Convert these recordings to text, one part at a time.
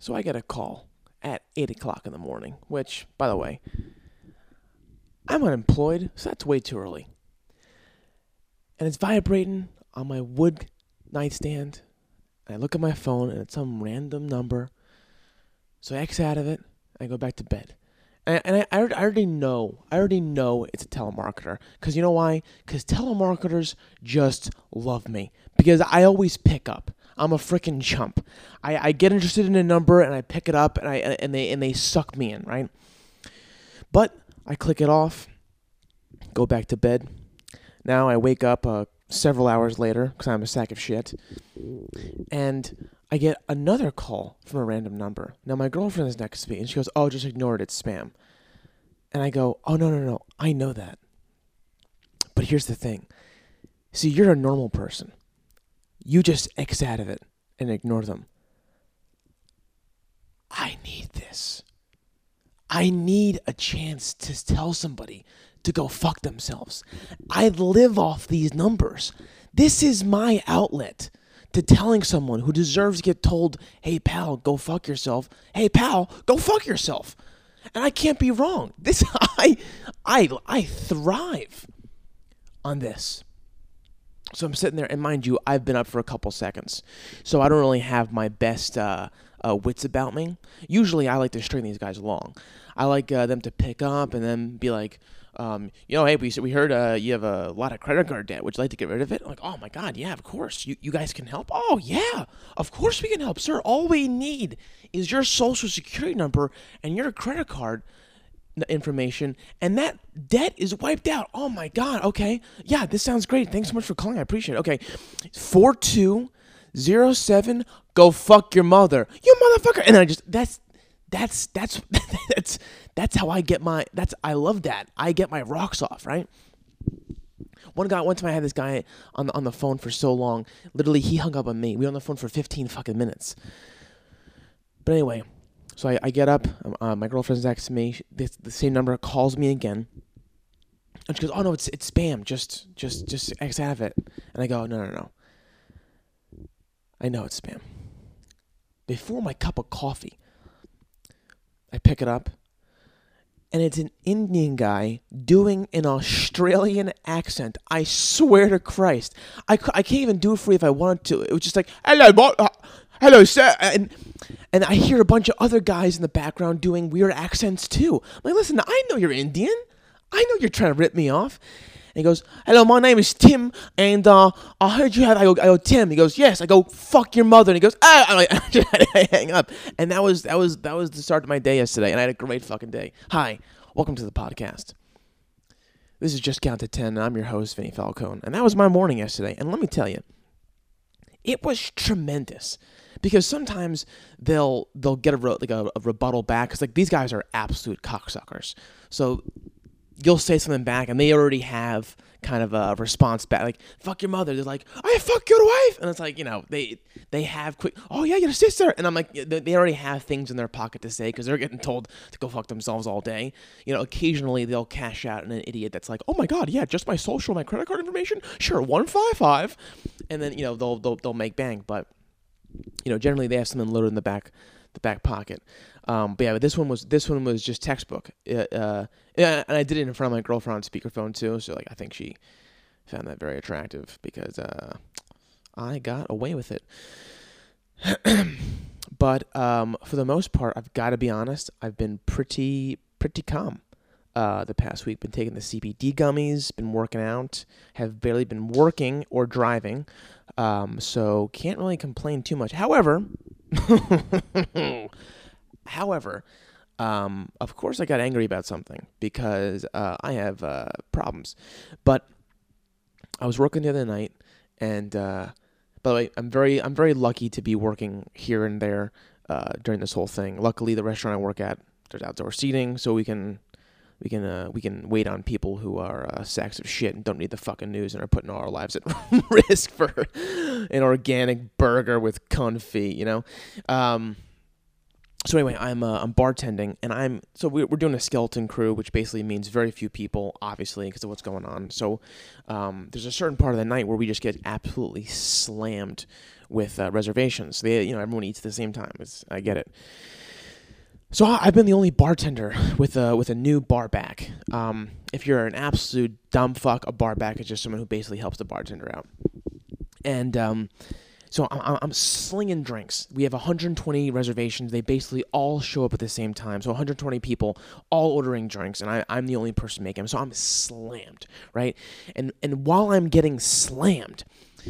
So I get a call at 8 o'clock in the morning, which, by the way, I'm unemployed, so that's way too early. And it's vibrating on my wood nightstand. And I look at my phone, and it's some random number. So I X out of it, I go back to bed. And, and I, I already know, I already know it's a telemarketer. Because you know why? Because telemarketers just love me. Because I always pick up. I'm a freaking chump. I, I get interested in a number and I pick it up and I and they and they suck me in, right? But I click it off, go back to bed. Now I wake up uh, several hours later because I'm a sack of shit, and I get another call from a random number. Now my girlfriend is next to me and she goes, "Oh, just ignore it. It's spam." And I go, "Oh no no no, I know that." But here's the thing. See, you're a normal person. You just X out of it and ignore them. I need this. I need a chance to tell somebody to go fuck themselves. I live off these numbers. This is my outlet to telling someone who deserves to get told, hey, pal, go fuck yourself. Hey, pal, go fuck yourself. And I can't be wrong. This, I, I, I thrive on this. So I'm sitting there, and mind you, I've been up for a couple seconds, so I don't really have my best uh, uh, wits about me. Usually, I like to string these guys along. I like uh, them to pick up and then be like, um, you know, hey, we we heard uh, you have a lot of credit card debt. Would you like to get rid of it? I'm like, oh my god, yeah, of course. You you guys can help. Oh yeah, of course we can help, sir. All we need is your social security number and your credit card information and that debt is wiped out. Oh my god. Okay. Yeah, this sounds great. Thanks so much for calling. I appreciate it. Okay. 4207 go fuck your mother. You motherfucker. And I just that's that's that's that's that's how I get my that's I love that. I get my rocks off, right? One guy, one time I had this guy on the, on the phone for so long. Literally, he hung up on me. We were on the phone for 15 fucking minutes. But anyway, so I, I get up. Um, uh, my girlfriend's next to me. This, the same number calls me again, and she goes, "Oh no, it's it's spam. Just just just X out of it." And I go, "No no no. I know it's spam." Before my cup of coffee, I pick it up, and it's an Indian guy doing an Australian accent. I swear to Christ, I, I can't even do it for you if I wanted to. It was just like, "Hello, boy." Hello, sir. And and I hear a bunch of other guys in the background doing weird accents too. I'm like, listen, I know you're Indian. I know you're trying to rip me off. And he goes, hello, my name is Tim, and uh, I heard you have. I go, I go, Tim. He goes, yes. I go, fuck your mother. And he goes, ah. I'm like, I hang up. And that was that was that was the start of my day yesterday, and I had a great fucking day. Hi, welcome to the podcast. This is just count to ten. And I'm your host, Vinny Falcone, and that was my morning yesterday. And let me tell you, it was tremendous because sometimes they'll they'll get a like a, a rebuttal back because like these guys are absolute cocksuckers. So you'll say something back and they already have kind of a response back like fuck your mother. They're like i fuck your wife. And it's like you know they they have quick oh yeah your sister. And i'm like they already have things in their pocket to say because they're getting told to go fuck themselves all day. You know occasionally they'll cash out an idiot that's like oh my god yeah just my social my credit card information? Sure 155 and then you know they'll they'll, they'll make bank. But you know, generally they have something loaded in the back, the back pocket. Um, but yeah, but this one was this one was just textbook. Uh, and I did it in front of my girlfriend on speakerphone too. So like, I think she found that very attractive because uh, I got away with it. but um, for the most part, I've got to be honest. I've been pretty pretty calm uh, the past week. Been taking the CBD gummies, been working out, have barely been working or driving. Um, so can't really complain too much. However, however, um, of course I got angry about something because uh, I have uh, problems. But I was working the other night, and uh, by the way, I'm very I'm very lucky to be working here and there uh, during this whole thing. Luckily, the restaurant I work at there's outdoor seating, so we can we can uh, we can wait on people who are uh, sacks of shit and don't need the fucking news and are putting all our lives at risk for an organic burger with confit, you know. Um, so anyway, I'm uh, I'm bartending, and I'm so we're, we're doing a skeleton crew, which basically means very few people, obviously, because of what's going on. So um, there's a certain part of the night where we just get absolutely slammed with uh, reservations. They, you know, everyone eats at the same time. It's, I get it. So I've been the only bartender with a with a new bar back. Um, if you're an absolute dumb fuck, a bar back is just someone who basically helps the bartender out. And um, so I'm, I'm slinging drinks. We have 120 reservations. They basically all show up at the same time. So 120 people all ordering drinks, and I, I'm the only person making them. So I'm slammed, right? And and while I'm getting slammed,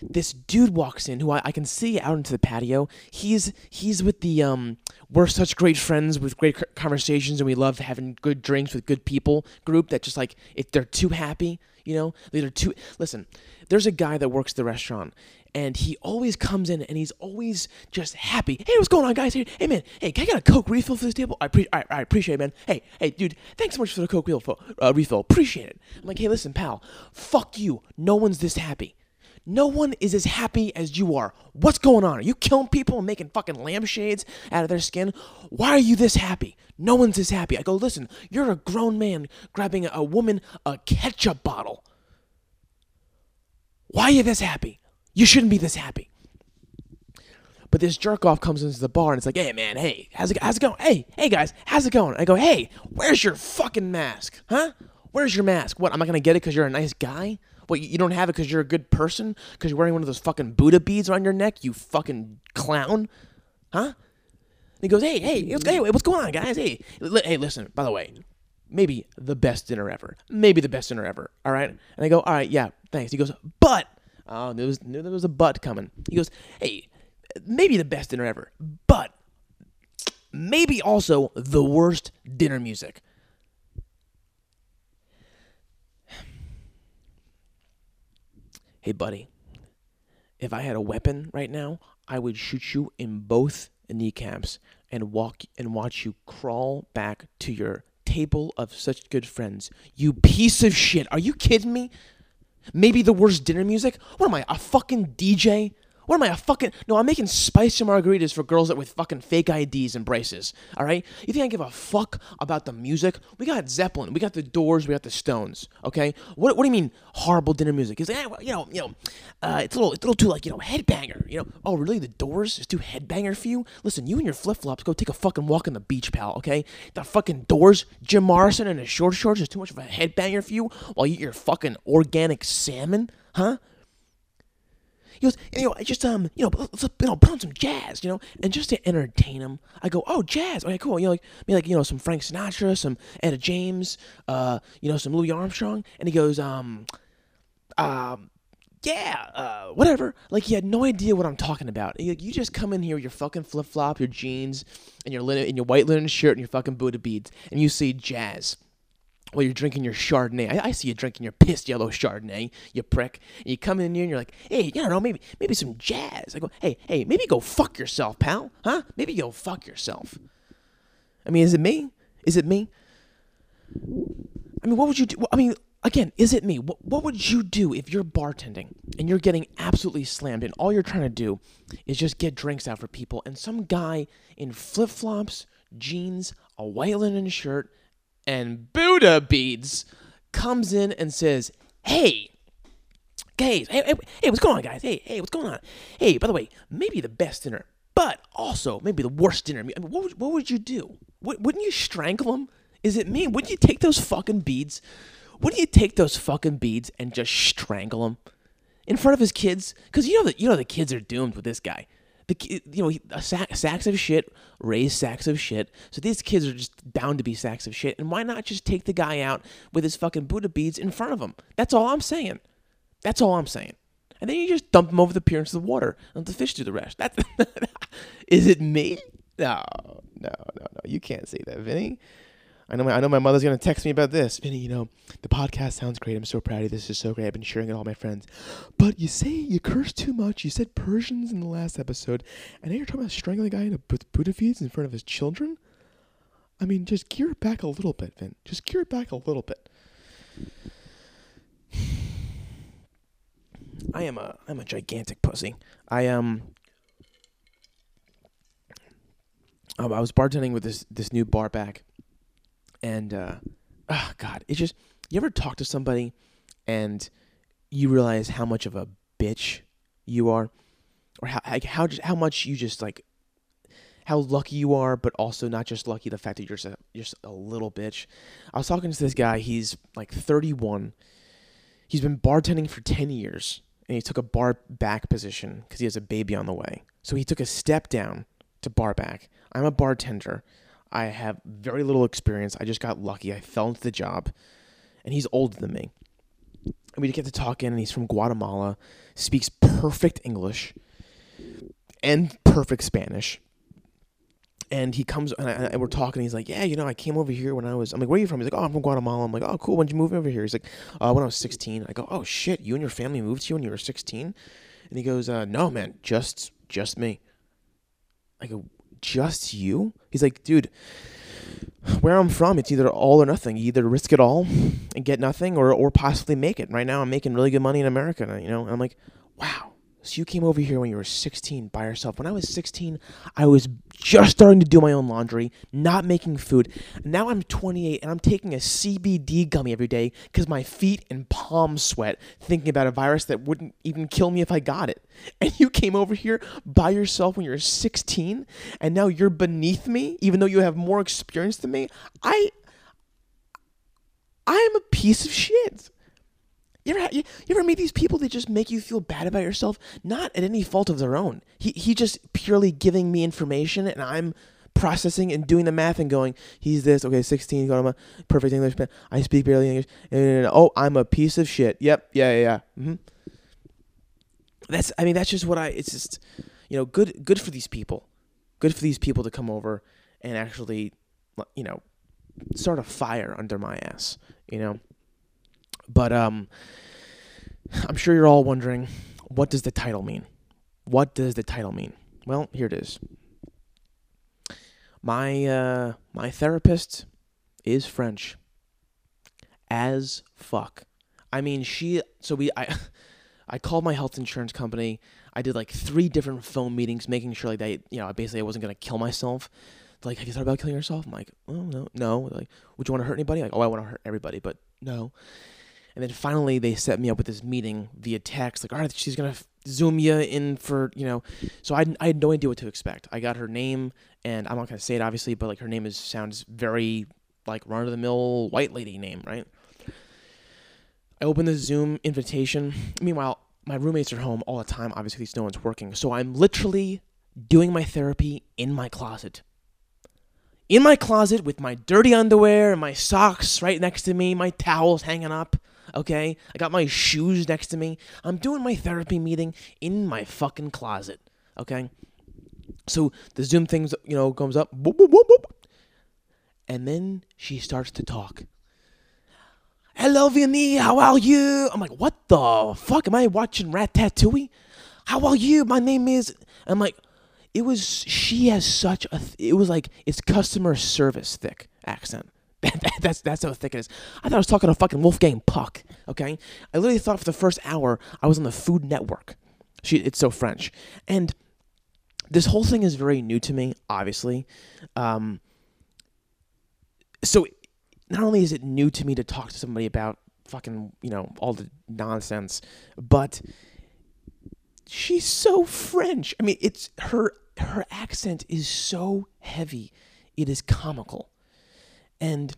this dude walks in who I, I can see out into the patio. He's he's with the um we're such great friends with great conversations and we love having good drinks with good people group that just like if they're too happy, you know, they're too listen. There's a guy that works the restaurant and he always comes in and he's always just happy. Hey, what's going on, guys? Hey, hey man, hey, can I get a Coke refill for this table? I, pre- I, I appreciate it, man. Hey, hey, dude, thanks so much for the Coke refill. Uh, refill. Appreciate it. I'm like, hey, listen, pal, fuck you. No one's this happy. No one is as happy as you are. What's going on? Are you killing people and making fucking lampshades out of their skin? Why are you this happy? No one's as happy. I go, listen, you're a grown man grabbing a woman a ketchup bottle. Why are you this happy? You shouldn't be this happy. But this jerk off comes into the bar and it's like, hey man, hey, how's it, how's it going? Hey, hey guys, how's it going? I go, hey, where's your fucking mask? Huh? Where's your mask? What, I'm I gonna get it because you're a nice guy? What, you don't have it because you're a good person? Because you're wearing one of those fucking Buddha beads around your neck, you fucking clown? Huh? And he goes, hey, hey, what's, hey, what's going on, guys? Hey, li- hey, listen, by the way, maybe the best dinner ever. Maybe the best dinner ever. All right. And I go, all right, yeah, thanks. He goes, but oh, there was knew there was a but coming. He goes, hey, maybe the best dinner ever, but maybe also the worst dinner music. Hey, buddy, if I had a weapon right now, I would shoot you in both kneecaps and walk and watch you crawl back to your table of such good friends. You piece of shit. Are you kidding me? Maybe the worst dinner music? What am I, a fucking DJ? What am I, a fucking. No, I'm making spicy margaritas for girls that with fucking fake IDs and braces. All right? You think I give a fuck about the music? We got Zeppelin, we got the Doors, we got the Stones. Okay? What, what do you mean horrible dinner music? Is eh, you know, you know, uh, it's a little, it's a little too like you know headbanger. You know? Oh, really? The Doors is too headbanger for you? Listen, you and your flip flops go take a fucking walk on the beach, pal. Okay? The fucking Doors, Jim Morrison and his short shorts is too much of a headbanger for you while you eat your fucking organic salmon, huh? He goes, you know, I just um, you know, let's you know, put on some jazz, you know, and just to entertain him, I go, oh, jazz, okay, cool, you know, like maybe like you know some Frank Sinatra, some Etta James, uh, you know, some Louis Armstrong, and he goes, um, um, yeah, uh, whatever. Like he had no idea what I'm talking about. He- Like you just come in here with your fucking flip flop, your jeans, and your linen, and your white linen shirt, and your fucking Buddha beads, and you say jazz while you're drinking your Chardonnay. I, I see you drinking your pissed yellow Chardonnay, you prick. And you come in here and you're like, hey, you know, maybe maybe some jazz. I go, hey, hey, maybe go fuck yourself, pal. Huh? Maybe go fuck yourself. I mean, is it me? Is it me? I mean, what would you do? I mean, again, is it me? What, what would you do if you're bartending and you're getting absolutely slammed and all you're trying to do is just get drinks out for people and some guy in flip flops, jeans, a white linen shirt, and Buddha beads comes in and says, hey, guys, hey, hey, hey, what's going on, guys? Hey, hey, what's going on? Hey, by the way, maybe the best dinner, but also maybe the worst dinner. I mean, what would, what would you do? Wou- Wouldn't you strangle him? Is it me? Wouldn't you take those fucking beads? Wouldn't you take those fucking beads and just strangle him in front of his kids? Because you know that you know the kids are doomed with this guy. The you know sack, sacks of shit raise sacks of shit. So these kids are just bound to be sacks of shit. And why not just take the guy out with his fucking Buddha beads in front of him? That's all I'm saying. That's all I'm saying. And then you just dump him over the pier into the water and let the fish do the rest. That Is it me? No, no, no, no. You can't say that, Vinny. I know my I know my mother's gonna text me about this. Vinny, you know, the podcast sounds great. I'm so proud of you. This is so great. I've been sharing it with all my friends. But you say you curse too much. You said Persians in the last episode, and now you're talking about strangling a guy in a Bud- Buddha feeds in front of his children. I mean, just gear it back a little bit, Vin. Just gear it back a little bit. I am a I'm a gigantic pussy. I um, I was bartending with this this new bar back, and uh, oh god, it just you ever talk to somebody and you realize how much of a bitch you are, or how like, how just how much you just like how lucky you are, but also not just lucky the fact that you're just a, you're just a little bitch. I was talking to this guy. He's like 31. He's been bartending for 10 years, and he took a bar back position because he has a baby on the way. So he took a step down to bar back. I'm a bartender. I have very little experience. I just got lucky. I fell into the job, and he's older than me. And we get to talking, and he's from Guatemala, speaks perfect English and perfect Spanish. And he comes, and, I, and we're talking. he's like, "Yeah, you know, I came over here when I was." I'm like, "Where are you from?" He's like, "Oh, I'm from Guatemala." I'm like, "Oh, cool. When did you move over here?" He's like, uh, "When I was 16." I go, "Oh shit, you and your family moved here when you were 16?" And he goes, uh, "No, man, just just me." I go, "Just you?" He's like, "Dude." where I'm from, it's either all or nothing. You either risk it all and get nothing, or or possibly make it. Right now, I'm making really good money in America. You know, and I'm like, wow. So you came over here when you were 16 by yourself. When I was 16, I was just starting to do my own laundry, not making food. Now I'm 28 and I'm taking a CBD gummy every day because my feet and palms sweat thinking about a virus that wouldn't even kill me if I got it. And you came over here by yourself when you were 16 and now you're beneath me even though you have more experience than me. I I am a piece of shit. You ever, you, you ever meet these people that just make you feel bad about yourself, not at any fault of their own? He, he just purely giving me information and I'm processing and doing the math and going, he's this, okay, 16, got him perfect English, I speak barely English. And, Oh, I'm a piece of shit. Yep, yeah, yeah, yeah. Mm-hmm. That's, I mean, that's just what I, it's just, you know, good, good for these people. Good for these people to come over and actually, you know, start a fire under my ass, you know? But um, I'm sure you're all wondering, what does the title mean? What does the title mean? Well, here it is. My uh, my therapist is French. As fuck. I mean, she. So we. I. I called my health insurance company. I did like three different phone meetings, making sure like that you know basically I wasn't gonna kill myself. like, have you thought about killing yourself? I'm like, oh no, no. like, would you want to hurt anybody? Like, oh, I want to hurt everybody, but no. And then finally, they set me up with this meeting via text. Like, all right, she's gonna zoom you in for you know. So I, I had no idea what to expect. I got her name, and I'm not gonna say it obviously, but like her name is sounds very like run of the mill white lady name, right? I open the Zoom invitation. Meanwhile, my roommates are home all the time. Obviously, no one's working, so I'm literally doing my therapy in my closet. In my closet with my dirty underwear and my socks right next to me, my towels hanging up okay? I got my shoes next to me. I'm doing my therapy meeting in my fucking closet, okay? So the Zoom things, you know, comes up, boop, boop, boop, and then she starts to talk. Hello, Vinny. How are you? I'm like, what the fuck? Am I watching Rat Ratatouille? How are you? My name is. I'm like, it was. She has such a. It was like it's customer service thick accent. that's that's how thick it is. I thought I was talking to fucking Wolfgang Puck. Okay, I literally thought for the first hour I was on the Food Network. She, it's so French, and this whole thing is very new to me. Obviously, um, so not only is it new to me to talk to somebody about fucking you know all the nonsense, but she's so French. I mean, it's her her accent is so heavy, it is comical. And,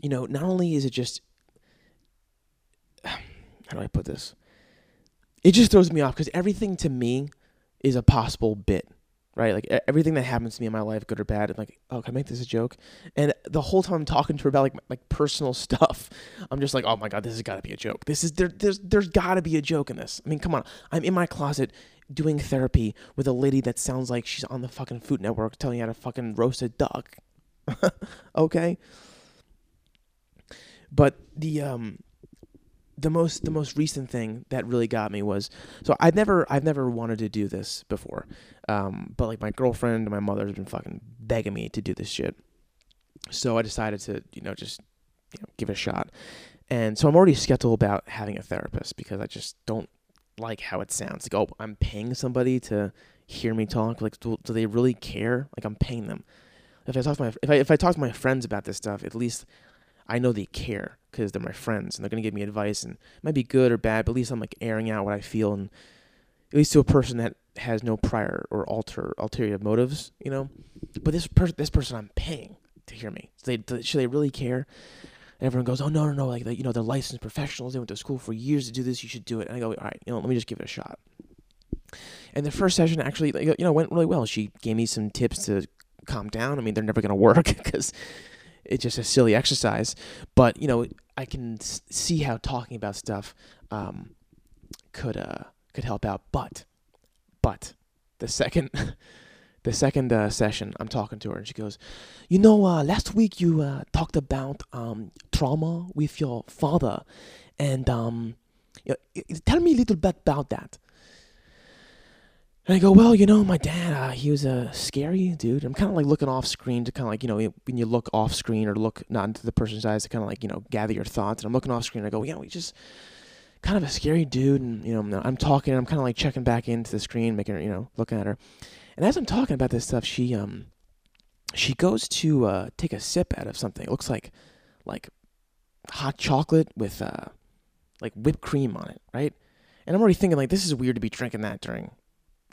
you know, not only is it just, how do I put this? It just throws me off because everything to me is a possible bit, right? Like everything that happens to me in my life, good or bad, I'm like, oh, can I make this a joke? And the whole time I'm talking to her about like like personal stuff, I'm just like, oh my god, this has got to be a joke. This is there, there's there's got to be a joke in this. I mean, come on, I'm in my closet doing therapy with a lady that sounds like she's on the fucking Food Network telling you how to fucking roast a duck. okay? But the um the most the most recent thing that really got me was so I've never I've never wanted to do this before. Um, but like my girlfriend and my mother has been fucking begging me to do this shit. So I decided to, you know, just you know, give it a shot. And so I'm already skeptical about having a therapist because I just don't like how it sounds. Like, oh, I'm paying somebody to hear me talk. Like, do, do they really care? Like, I'm paying them. If I talk to my if I if I talk to my friends about this stuff, at least I know they care because they're my friends and they're gonna give me advice and it might be good or bad, but at least I'm like airing out what I feel and at least to a person that has no prior or alter ulterior motives, you know. But this person, this person, I'm paying to hear me. So they, should they really care? And everyone goes, "Oh no, no, no! Like you know, they're licensed professionals. They went to school for years to do this. You should do it." And I go, "All right, you know, let me just give it a shot." And the first session actually, you know, went really well. She gave me some tips to calm down. I mean, they're never going to work because it's just a silly exercise. But you know, I can see how talking about stuff um, could uh, could help out. But but the second the second uh, session, I'm talking to her, and she goes, "You know, uh, last week you uh, talked about um, trauma with your father, and um, you know, tell me a little bit about that." And I go, well, you know, my dad, uh, he was a scary dude. I'm kind of like looking off screen to kind of like, you know, when you look off screen or look not into the person's eyes to kind of like, you know, gather your thoughts. And I'm looking off screen. And I go, you know, he just kind of a scary dude. And, you know, I'm talking. And I'm kind of like checking back into the screen, making her, you know, looking at her. And as I'm talking about this stuff, she, um, she goes to uh, take a sip out of something. It looks like, like hot chocolate with, uh, like whipped cream on it, right? And I'm already thinking like, this is weird to be drinking that during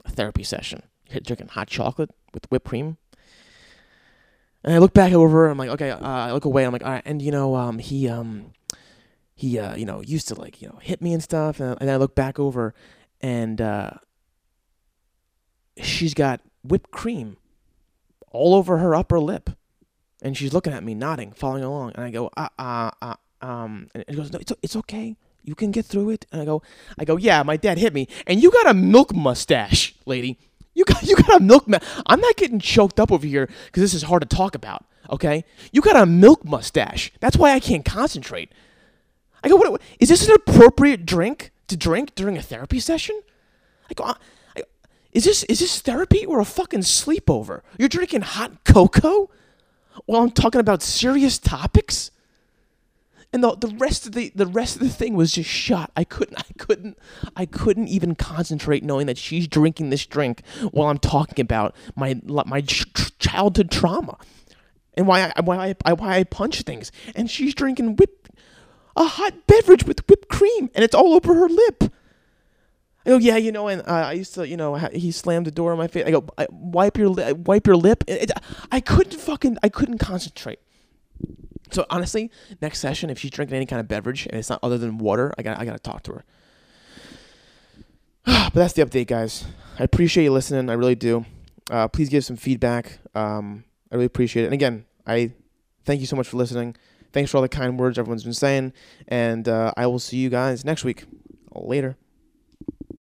therapy session. Drinking hot chocolate with whipped cream. And I look back over. I'm like, okay. Uh, I look away. I'm like, all right. And you know, um, he um, he uh, you know, used to like you know hit me and stuff. And, and I look back over, and uh, she's got whipped cream all over her upper lip, and she's looking at me, nodding, following along. And I go, uh, uh, uh um, and it goes, no, it's it's okay. You can get through it. And I go, I go, yeah, my dad hit me, and you got a milk mustache, lady. You got you got a milk. Ma- I'm not getting choked up over here because this is hard to talk about. Okay, you got a milk mustache. That's why I can't concentrate. I go, what, what is this an appropriate drink to drink during a therapy session? I go, uh, I, is this is this therapy or a fucking sleepover? You're drinking hot cocoa while I'm talking about serious topics and the, the rest of the the rest of the thing was just shot. I couldn't I couldn't I couldn't even concentrate knowing that she's drinking this drink while I'm talking about my my childhood trauma and why I why I why I punch things and she's drinking whip a hot beverage with whipped cream and it's all over her lip. I go, yeah, you know, and uh, I used to, you know, he slammed the door in my face. I go, wipe your li- wipe your lip. It, it, I couldn't fucking, I couldn't concentrate. So honestly, next session, if she's drinking any kind of beverage and it's not other than water, I got I got to talk to her. but that's the update, guys. I appreciate you listening. I really do. Uh, please give some feedback. Um, I really appreciate it. And again, I thank you so much for listening. Thanks for all the kind words everyone's been saying. And uh, I will see you guys next week. Later.